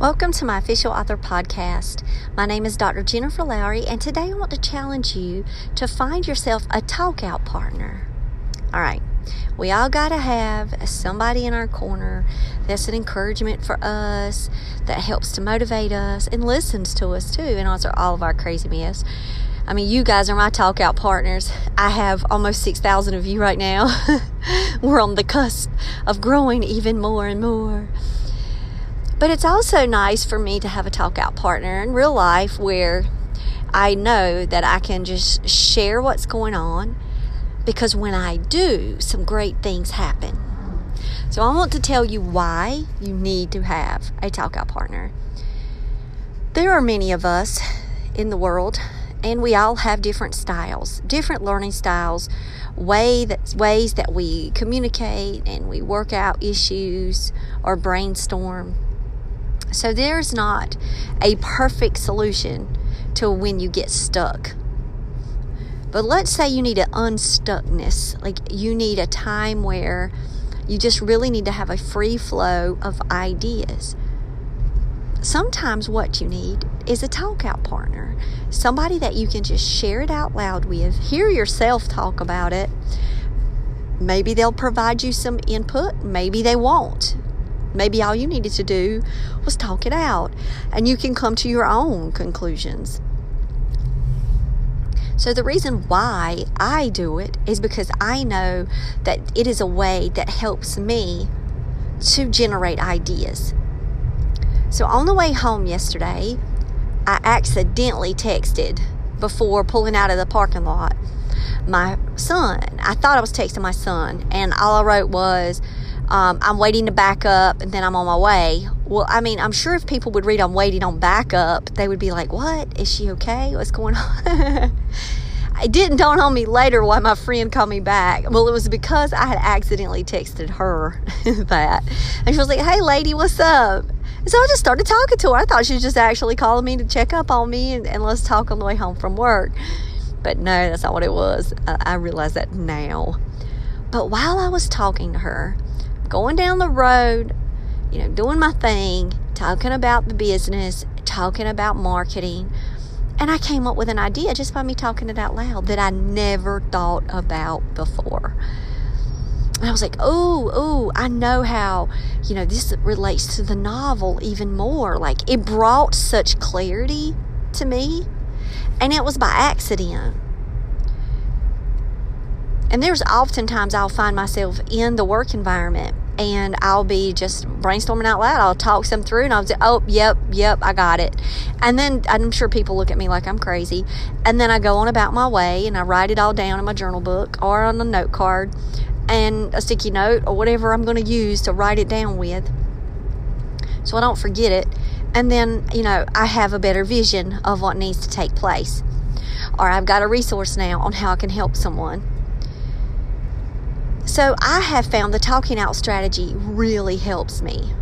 Welcome to my official author podcast. My name is Dr. Jennifer Lowry, and today I want to challenge you to find yourself a talk out partner. All right, we all got to have somebody in our corner that's an encouragement for us, that helps to motivate us, and listens to us too, and answer all of our crazy mess. I mean, you guys are my talk out partners. I have almost 6,000 of you right now. We're on the cusp of growing even more and more. But it's also nice for me to have a talk out partner in real life where I know that I can just share what's going on because when I do, some great things happen. So I want to tell you why you need to have a talk out partner. There are many of us in the world and we all have different styles, different learning styles, way that ways that we communicate and we work out issues or brainstorm. So there's not a perfect solution to when you get stuck. But let's say you need an unstuckness, like you need a time where you just really need to have a free flow of ideas. Sometimes what you need is a talk out partner, somebody that you can just share it out loud with, hear yourself talk about it. Maybe they'll provide you some input, maybe they won't. Maybe all you needed to do was talk it out, and you can come to your own conclusions. So, the reason why I do it is because I know that it is a way that helps me to generate ideas. So, on the way home yesterday, I accidentally texted before pulling out of the parking lot my son. I thought I was texting my son, and all I wrote was, um, I'm waiting to back up and then I'm on my way. Well, I mean, I'm sure if people would read I'm waiting on backup, they would be like, What? Is she okay? What's going on? it didn't dawn on me later why my friend called me back. Well, it was because I had accidentally texted her that. And she was like, Hey, lady, what's up? And so I just started talking to her. I thought she was just actually calling me to check up on me and, and let's talk on the way home from work. But no, that's not what it was. I, I realize that now. But while I was talking to her, going down the road, you know, doing my thing, talking about the business, talking about marketing. And I came up with an idea just by me talking it out loud that I never thought about before. And I was like, oh, oh, I know how, you know, this relates to the novel even more. Like, it brought such clarity to me. And it was by accident. And there's oftentimes I'll find myself in the work environment and I'll be just brainstorming out loud. I'll talk some through and I'll say, oh, yep, yep, I got it. And then I'm sure people look at me like I'm crazy. And then I go on about my way and I write it all down in my journal book or on a note card and a sticky note or whatever I'm going to use to write it down with so I don't forget it. And then, you know, I have a better vision of what needs to take place. Or I've got a resource now on how I can help someone. So I have found the talking out strategy really helps me.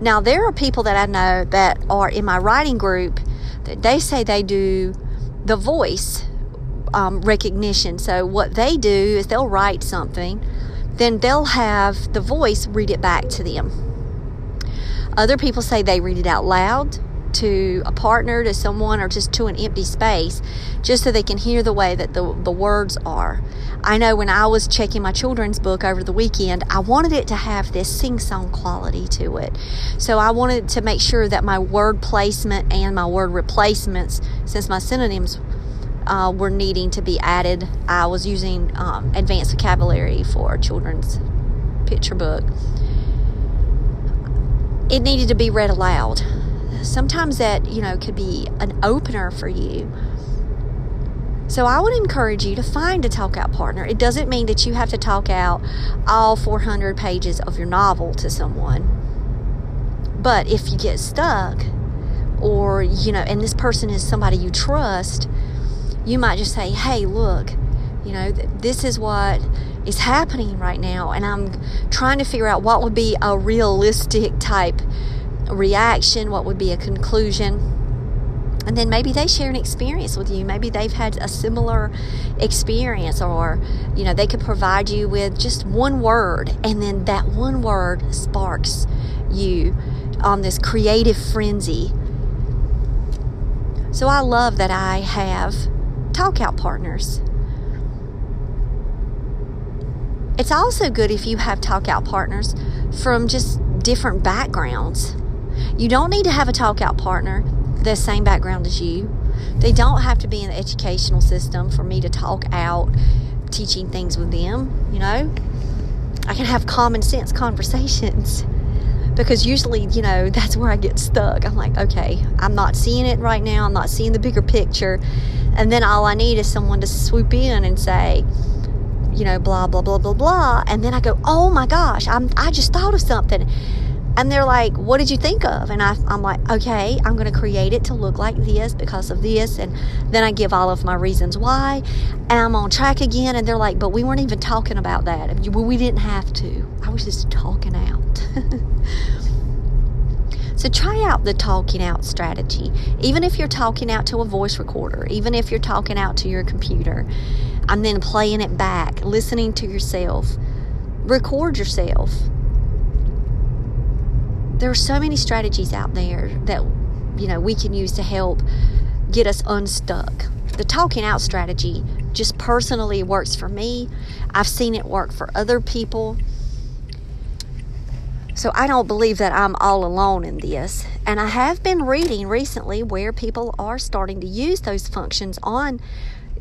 Now, there are people that I know that are in my writing group that they say they do the voice um, recognition. So, what they do is they'll write something, then they'll have the voice read it back to them. Other people say they read it out loud to a partner, to someone, or just to an empty space, just so they can hear the way that the, the words are. I know when I was checking my children's book over the weekend, I wanted it to have this sing song quality to it. So I wanted to make sure that my word placement and my word replacements, since my synonyms uh, were needing to be added, I was using um, advanced vocabulary for children's picture book. It needed to be read aloud sometimes that, you know, could be an opener for you. So I would encourage you to find a talk out partner. It doesn't mean that you have to talk out all 400 pages of your novel to someone. But if you get stuck, or, you know, and this person is somebody you trust, you might just say, hey, look, you know, this is what is happening right now. And I'm trying to figure out what would be a realistic type reaction, what would be a conclusion. And then maybe they share an experience with you. Maybe they've had a similar experience or you know they could provide you with just one word and then that one word sparks you on this creative frenzy. So i love that i have talk out partners. It's also good if you have talk out partners from just different backgrounds you don't need to have a talk out partner the same background as you. They don't have to be in the educational system for me to talk out teaching things with them, you know. I can have common sense conversations because usually, you know, that's where I get stuck. I'm like, okay, I'm not seeing it right now. I'm not seeing the bigger picture. And then all I need is someone to swoop in and say, you know, blah, blah, blah, blah, blah. And then I go, oh my gosh, I'm, I just thought of something. And they're like, What did you think of? And I, I'm like, Okay, I'm going to create it to look like this because of this. And then I give all of my reasons why. And I'm on track again. And they're like, But we weren't even talking about that. We didn't have to. I was just talking out. So try out the talking out strategy. Even if you're talking out to a voice recorder, even if you're talking out to your computer, and then playing it back, listening to yourself, record yourself there are so many strategies out there that you know we can use to help get us unstuck. The talking out strategy just personally works for me. I've seen it work for other people. So I don't believe that I'm all alone in this. And I have been reading recently where people are starting to use those functions on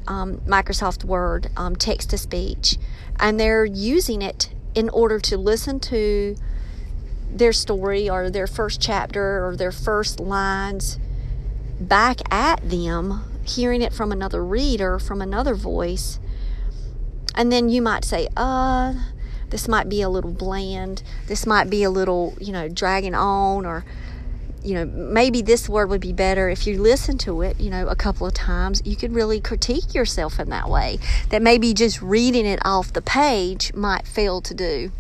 um, Microsoft Word, um, text to speech, and they're using it in order to listen to their story or their first chapter or their first lines back at them, hearing it from another reader, from another voice. And then you might say, uh, this might be a little bland. This might be a little, you know, dragging on, or, you know, maybe this word would be better if you listen to it, you know, a couple of times. You could really critique yourself in that way. That maybe just reading it off the page might fail to do.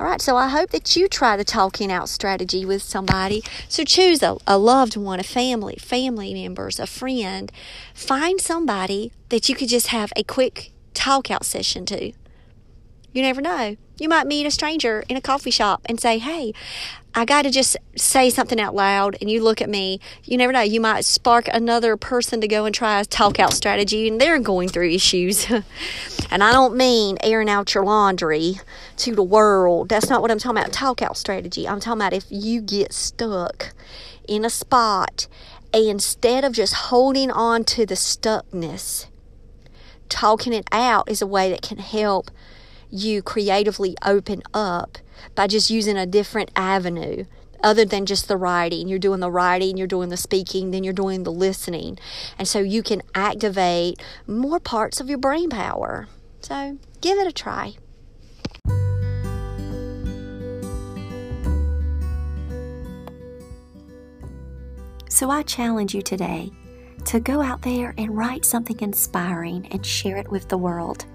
All right, so I hope that you try the talking out strategy with somebody. So choose a, a loved one, a family, family members, a friend. Find somebody that you could just have a quick talk out session to. You never know. You might meet a stranger in a coffee shop and say, Hey, I got to just say something out loud, and you look at me. You never know. You might spark another person to go and try a talk out strategy, and they're going through issues. and I don't mean airing out your laundry to the world. That's not what I'm talking about. Talk out strategy. I'm talking about if you get stuck in a spot, and instead of just holding on to the stuckness, talking it out is a way that can help you creatively open up by just using a different avenue other than just the writing. You're doing the writing, you're doing the speaking, then you're doing the listening. And so you can activate more parts of your brain power. So give it a try. So I challenge you today to go out there and write something inspiring and share it with the world.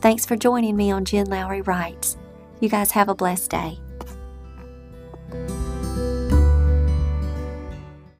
Thanks for joining me on Jen Lowry Writes. You guys have a blessed day.